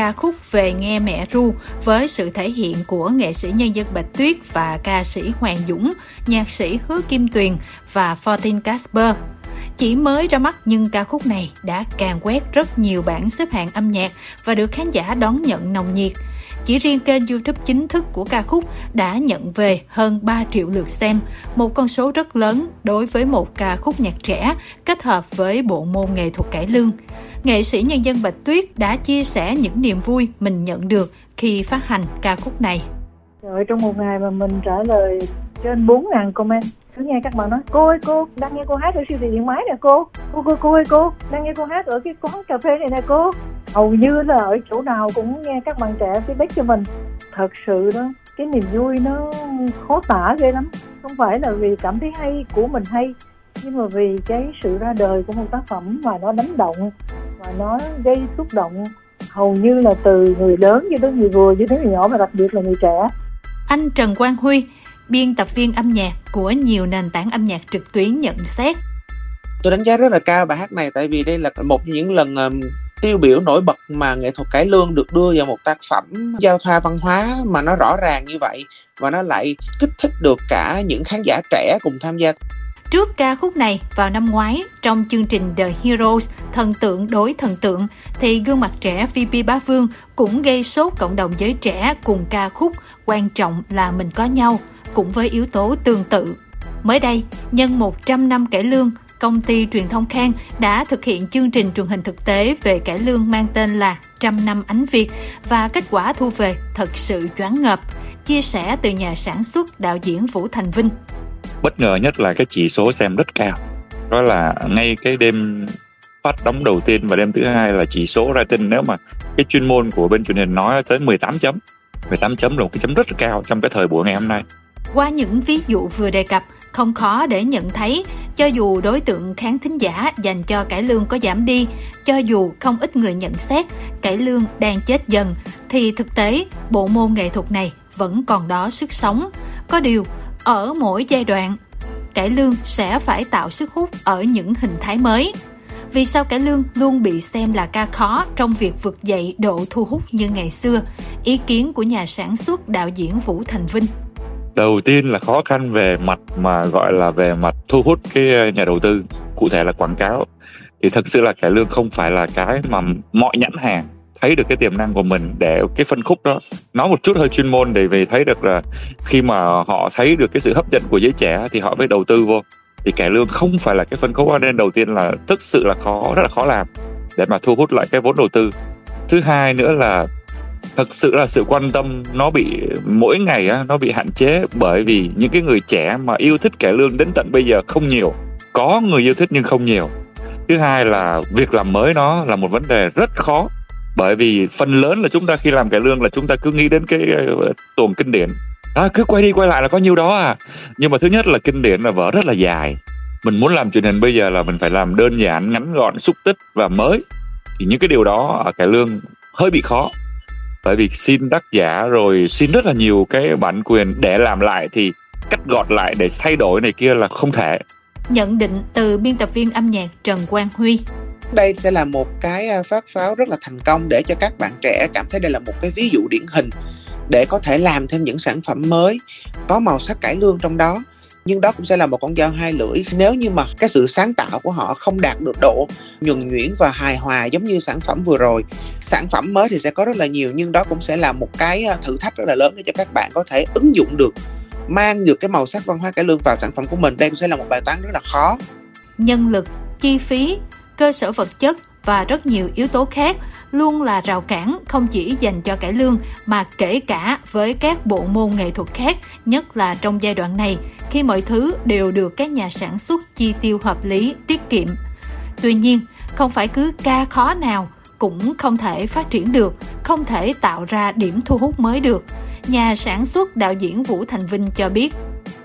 ca khúc Về nghe mẹ ru với sự thể hiện của nghệ sĩ nhân dân Bạch Tuyết và ca sĩ Hoàng Dũng, nhạc sĩ Hứa Kim Tuyền và Fortin Casper. Chỉ mới ra mắt nhưng ca khúc này đã càng quét rất nhiều bảng xếp hạng âm nhạc và được khán giả đón nhận nồng nhiệt. Chỉ riêng kênh YouTube chính thức của ca khúc đã nhận về hơn 3 triệu lượt xem, một con số rất lớn đối với một ca khúc nhạc trẻ kết hợp với bộ môn nghệ thuật cải lương. Nghệ sĩ nhân dân Bạch Tuyết đã chia sẻ những niềm vui mình nhận được khi phát hành ca khúc này. Trời, trong một ngày mà mình trả lời trên 4.000 comment. Cứ nghe các bạn nói, cô ơi, cô, đang nghe cô hát ở siêu thị điện máy nè, cô. Cô cô cô ơi, cô, đang nghe cô hát ở cái quán cà phê này nè, cô. Hầu như là ở chỗ nào cũng nghe các bạn trẻ feedback cho mình. Thật sự đó, cái niềm vui nó khó tả ghê lắm. Không phải là vì cảm thấy hay, của mình hay, nhưng mà vì cái sự ra đời của một tác phẩm mà nó đánh động và nó gây xúc động. Hầu như là từ người lớn cho tới người vừa, cho tới người nhỏ và đặc biệt là người trẻ. Anh Trần Quang Huy biên tập viên âm nhạc của nhiều nền tảng âm nhạc trực tuyến nhận xét. Tôi đánh giá rất là cao bài hát này tại vì đây là một những lần um, tiêu biểu nổi bật mà nghệ thuật cải lương được đưa vào một tác phẩm giao thoa văn hóa mà nó rõ ràng như vậy và nó lại kích thích được cả những khán giả trẻ cùng tham gia Trước ca khúc này vào năm ngoái trong chương trình The Heroes thần tượng đối thần tượng thì gương mặt trẻ VP Bá Vương cũng gây sốt cộng đồng giới trẻ cùng ca khúc quan trọng là mình có nhau cũng với yếu tố tương tự. Mới đây, nhân 100 năm cải lương, công ty truyền thông Khang đã thực hiện chương trình truyền hình thực tế về cải lương mang tên là Trăm năm ánh Việt và kết quả thu về thật sự choáng ngợp, chia sẻ từ nhà sản xuất đạo diễn Vũ Thành Vinh. Bất ngờ nhất là cái chỉ số xem rất cao. Đó là ngay cái đêm phát đóng đầu tiên và đêm thứ hai là chỉ số rating nếu mà cái chuyên môn của bên truyền hình nói tới 18 chấm 18 chấm là một cái chấm rất là cao trong cái thời buổi ngày hôm nay qua những ví dụ vừa đề cập, không khó để nhận thấy, cho dù đối tượng khán thính giả dành cho cải lương có giảm đi, cho dù không ít người nhận xét cải lương đang chết dần, thì thực tế bộ môn nghệ thuật này vẫn còn đó sức sống. Có điều, ở mỗi giai đoạn, cải lương sẽ phải tạo sức hút ở những hình thái mới. Vì sao cải lương luôn bị xem là ca khó trong việc vực dậy độ thu hút như ngày xưa? Ý kiến của nhà sản xuất đạo diễn Vũ Thành Vinh đầu tiên là khó khăn về mặt mà gọi là về mặt thu hút cái ờ, nhà đầu tư, cụ thể là quảng cáo. Thì thực sự là cải lương không phải là cái mà mọi nhãn hàng thấy được cái tiềm năng của mình để cái phân khúc đó. Nói một chút hơi chuyên môn để về thấy được là khi mà họ thấy được cái sự hấp dẫn của giới trẻ thì họ mới đầu tư vô. Thì cải lương không phải là cái phân khúc nên đầu tiên là thực sự là khó, rất là khó làm để mà thu hút lại cái vốn đầu tư. Thứ hai nữa là thực sự là sự quan tâm nó bị mỗi ngày á nó bị hạn chế bởi vì những cái người trẻ mà yêu thích cải lương đến tận bây giờ không nhiều. Có người yêu thích nhưng không nhiều. Thứ hai là việc làm mới nó là một vấn đề rất khó bởi vì phần lớn là chúng ta khi làm cải lương là chúng ta cứ nghĩ đến cái ờ, tuồng kinh điển. À, cứ quay đi quay lại là có nhiêu đó à. Nhưng mà thứ nhất là kinh điển là vở rất là dài. Mình muốn làm truyền hình bây giờ là mình phải làm đơn giản ngắn gọn xúc tích và mới. Thì những cái điều đó ở cải lương hơi bị khó bởi vì xin tác giả rồi xin rất là nhiều cái bản quyền để làm lại thì cắt gọt lại để thay đổi này kia là không thể. Nhận định từ biên tập viên âm nhạc Trần Quang Huy. Đây sẽ là một cái à, phát pháo rất là thành công để cho các bạn trẻ cảm thấy đây là một cái ví dụ điển hình để có thể làm thêm những sản phẩm mới có màu sắc cải lương trong đó nhưng đó cũng sẽ là một con dao hai lưỡi. Nếu như mà cái sự sáng tạo của họ không đạt được độ nhuần nhuyễn và hài hòa giống như sản phẩm vừa rồi, sản phẩm mới thì sẽ có rất là nhiều, nhưng đó cũng sẽ là một cái à, thử thách rất là lớn để cho các bạn có thể ứng dụng được, mang được cái màu sắc văn hóa cải lương vào sản phẩm của mình. Đây cũng sẽ là một bài toán rất là khó. Nhân lực, chi phí, cơ sở vật chất và rất nhiều yếu tố khác luôn là rào cản không chỉ dành cho cải lương mà kể cả với các bộ môn nghệ thuật khác, nhất là trong giai đoạn này khi mọi thứ đều được các nhà sản xuất chi tiêu hợp lý, tiết kiệm. Tuy nhiên, không phải cứ ca khó nào cũng không thể phát triển được, không thể tạo ra điểm thu hút mới được. Nhà sản xuất đạo diễn Vũ Thành Vinh cho biết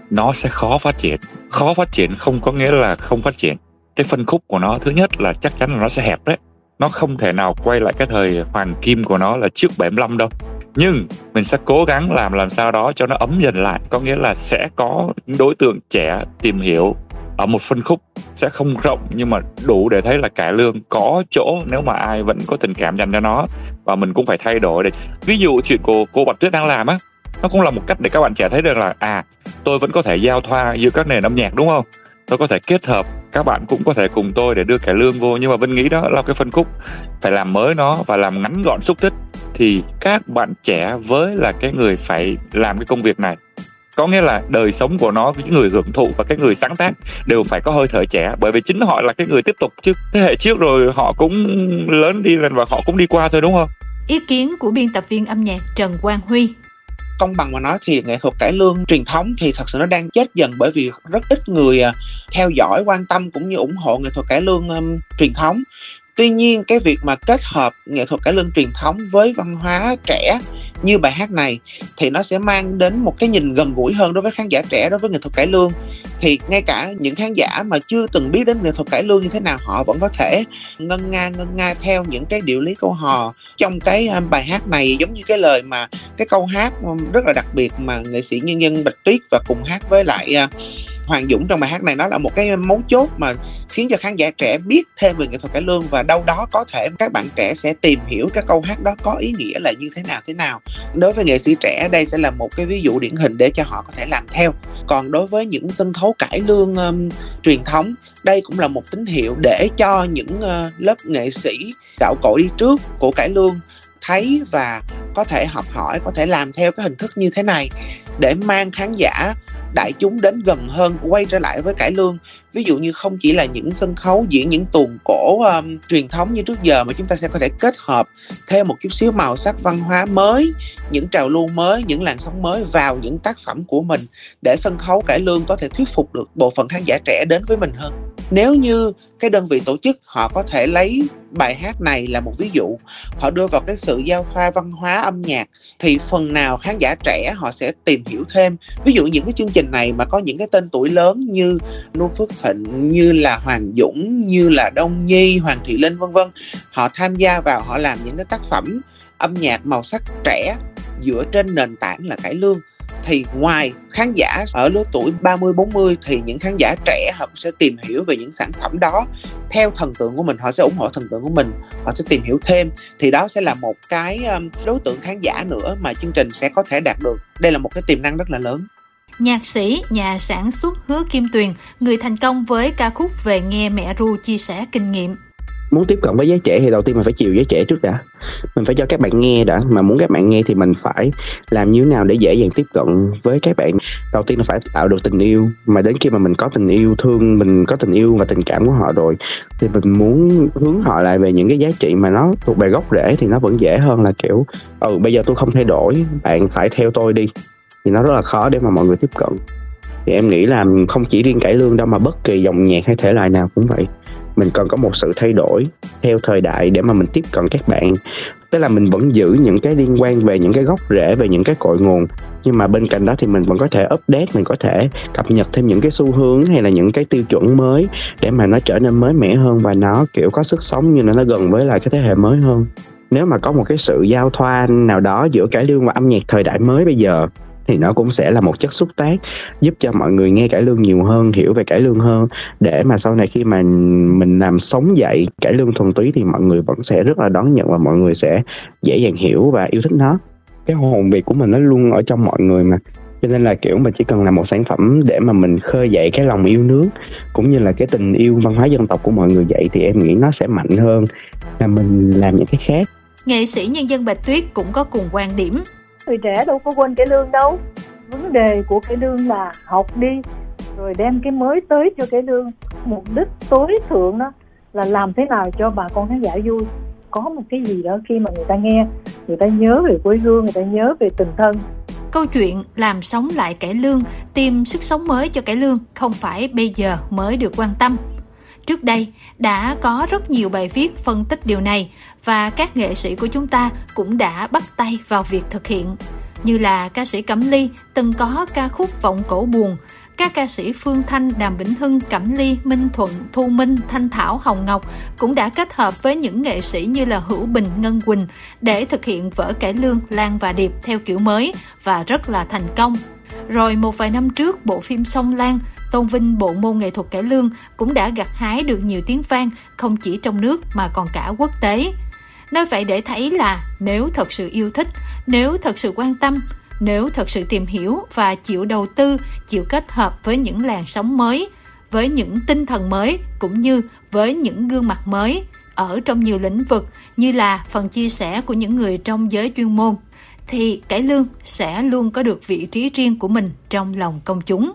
nó sẽ khó phát triển khó phát triển không có nghĩa là không phát triển cái phân khúc của nó, thứ nhất là chắc chắn là nó sẽ hẹp đấy. Nó không thể nào quay lại cái thời hoàng kim của nó là trước 75 đâu. Nhưng mình sẽ cố gắng làm làm sao đó cho nó ấm dần lại. Có nghĩa là sẽ có những đối tượng trẻ tìm hiểu ở một phân khúc. Sẽ không rộng nhưng mà đủ để thấy là cải lương có chỗ nếu mà ai vẫn có tình cảm dành cho nó. Và mình cũng phải thay đổi để, ví dụ chuyện của cô Bạch Tuyết đang làm á, nó cũng là một cách để các bạn trẻ thấy được là à tôi vẫn có thể giao thoa giữa các nền âm nhạc, đúng không? Tôi có thể kết hợp các bạn cũng có thể cùng tôi để đưa cải lương vô, nhưng mà vân nghĩ đó là cái phân khúc phải làm mới nó và làm ngắn gọn xúc tích, thì các bạn trẻ với là cái người phải làm cái công việc này. Có nghĩa là đời sống của nó, những người hưởng thụ và cái người sáng tác đều phải có hơi thở trẻ, bởi vì chính họ là cái người tiếp tục chứ. Thế hệ trước rồi họ cũng lớn đi lên và họ cũng đi qua thôi, đúng không? Ý kiến của biên tập viên âm nhạc Trần Quang Huy công bằng mà nói thì nghệ thuật cải lương truyền thống thì thật sự nó đang chết dần bởi vì rất ít người à, theo dõi quan tâm cũng như ủng hộ nghệ thuật cải lương um, truyền thống. Tuy nhiên cái việc mà kết hợp nghệ thuật cải lương truyền thống với văn hóa trẻ như bài hát này, thì nó sẽ mang đến một cái nhìn gần gũi hơn đối với khán giả trẻ, đối với nghệ thuật cải lương. Thì ngay cả những khán giả mà chưa từng biết đến nghệ thuật cải lương như thế nào, họ vẫn có thể ngân nga ngân nga theo những cái điệu lý câu hò trong cái à, bài hát này, giống như cái lời mà, cái câu hát ừ, rất là đặc biệt mà nghệ sĩ nhân dân bạch tuyết và cùng hát với lại à, Hoàng Dũng trong bài hát này, nó là một cái mấu chốt mà khiến cho khán giả trẻ biết thêm về nghệ thuật cải lương và đâu đó có thể các bạn trẻ sẽ tìm hiểu các câu hát đó có ý nghĩa là như thế nào thế nào. Đối với nghệ sĩ trẻ đây sẽ là một cái ví dụ điển hình để cho họ có thể làm theo. Còn đối với những sân khấu cải lương um, truyền thống đây cũng là một tín hiệu để cho những uh, lớp nghệ sĩ gạo cội đi trước của cải lương thấy và có thể học hỏi có thể làm theo cái hình thức như thế này để mang khán giả đại chúng đến gần hơn quay trở lại với cải lương ví dụ như không chỉ là những sân khấu diễn những tuồng cổ um, truyền thống như trước giờ mà chúng ta sẽ có thể kết hợp thêm một chút xíu màu sắc văn hóa mới những trào lưu mới những làn sóng mới vào những tác phẩm của mình để sân khấu cải lương có thể thuyết phục được bộ phận khán giả trẻ đến với mình hơn. Nếu như cái đơn vị tổ chức họ có thể lấy bài hát này là một ví dụ họ đưa vào cái sự giao thoa văn hóa âm nhạc thì phần nào khán giả trẻ họ sẽ tìm hiểu thêm. Ví dụ những cái chương trình này mà có những cái tên tuổi lớn như nu phước thịnh như là hoàng dũng, như là đông nhi, hoàng thị linh, vân vân. Họ tham gia vào, họ làm những cái tác phẩm âm nhạc màu sắc trẻ dựa trên nền tảng là cải lương. Thì ngoài khán giả ở lứa tuổi 30 40 thì những khán giả trẻ họ sẽ tìm hiểu về những sản phẩm đó. Theo thần tượng của mình, họ sẽ ủng hộ thần tượng của mình, họ sẽ tìm hiểu thêm. Thì đó sẽ là một cái um, đối tượng khán giả nữa mà chương trình sẽ có thể đạt được. Đây là một cái tiềm năng rất là lớn. Nhạc sĩ, nhà sản xuất Hứa Kim Tuyền, người thành công với ca khúc Về nghe mẹ ru chia sẻ kinh nghiệm. Muốn tiếp cận với giới trẻ thì đầu tiên mình phải chiều giới trẻ trước đã. Mình phải cho các bạn nghe đã. Mà muốn các bạn nghe thì mình phải làm như thế nào để dễ dàng tiếp cận với các bạn. Đầu tiên là phải tạo được tình yêu. Mà đến khi mà mình có tình yêu thương mình có tình yêu và tình cảm của họ rồi thì mình muốn hướng họ lại về những cái giá trị mà nó thuộc về gốc rễ thì nó vẫn dễ hơn là kiểu ừ bây giờ tôi không thay đổi. Bạn phải theo tôi đi thì nó rất là khó để mà mọi người tiếp cận. Thì em nghĩ là không chỉ riêng cải lương đâu mà bất kỳ dòng nhạc hay thể loại nào cũng vậy. Mình cần có một sự thay đổi theo thời đại để mà mình tiếp cận các bạn. Tức là mình vẫn giữ những cái liên quan về những cái gốc rễ, về những cái cội nguồn, nhưng mà bên cạnh đó thì mình vẫn có thể update, mình có thể cập nhật thêm những cái xu hướng hay là những cái tiêu chuẩn mới để mà nó trở nên mới mẻ hơn và nó, kiểu, có sức sống như là nó gần với lại cái thế hệ mới hơn. Nếu mà có một cái sự giao thoa nào đó giữa cải lương và âm nhạc thời đại mới bây giờ thì nó cũng sẽ là một chất xúc tác giúp cho mọi người nghe cải lương nhiều hơn, hiểu về cải lương hơn. Để mà sau này khi mà mình làm sống dậy cải lương thuần túy thì mọi người vẫn sẽ rất là đón nhận và mọi người sẽ dễ dàng hiểu và yêu thích nó. Cái hồn việt của mình nó luôn ở trong mọi người mà. Cho nên là, kiểu mà chỉ cần làm một sản phẩm để mà mình khơi dậy cái lòng yêu nước, cũng như là cái tình yêu văn hóa dân tộc của mọi người dậy thì em nghĩ nó sẽ mạnh hơn là mình làm những cái khác. Nghệ sĩ nhân dân bạch tuyết cũng có cùng quan điểm người trẻ đâu có quên cái lương đâu. Vấn đề của cái lương là học đi, rồi đem cái mới tới cho cái lương. Mục đích tối thượng đó là làm thế nào cho bà con khán giả vui. Có một cái gì đó khi mà người ta nghe, người ta nhớ về quê hương, người ta nhớ về tình thân. Câu chuyện làm sống lại cải lương, tìm sức sống mới cho cải lương không phải bây giờ mới được quan tâm. Trước đây đã có rất nhiều bài viết phân tích điều này và các nghệ sĩ của chúng ta cũng đã bắt tay vào việc thực hiện. Như là ca sĩ Cẩm Ly từng có ca khúc Vọng Cổ Buồn, các ca sĩ Phương Thanh, Đàm Vĩnh Hưng, Cẩm Ly, Minh Thuận, Thu Minh, Thanh Thảo, Hồng Ngọc cũng đã kết hợp với những nghệ sĩ như là Hữu Bình, Ngân Quỳnh để thực hiện vở cải lương Lan và Điệp theo kiểu mới và rất là thành công. Rồi một vài năm trước, bộ phim Sông Lan tôn vinh bộ môn nghệ thuật cải lương cũng đã gặt hái được nhiều tiếng vang không chỉ trong nước mà còn cả quốc tế. Nói vậy để thấy là nếu thật sự yêu thích, nếu thật sự quan tâm, nếu thật sự tìm hiểu và chịu đầu tư, chịu kết hợp với những làn sóng mới, với những tinh thần mới cũng như với những gương mặt mới ở trong nhiều lĩnh vực như là phần chia sẻ của những người trong giới chuyên môn thì cải lương sẽ luôn có được vị trí riêng của mình trong lòng công chúng.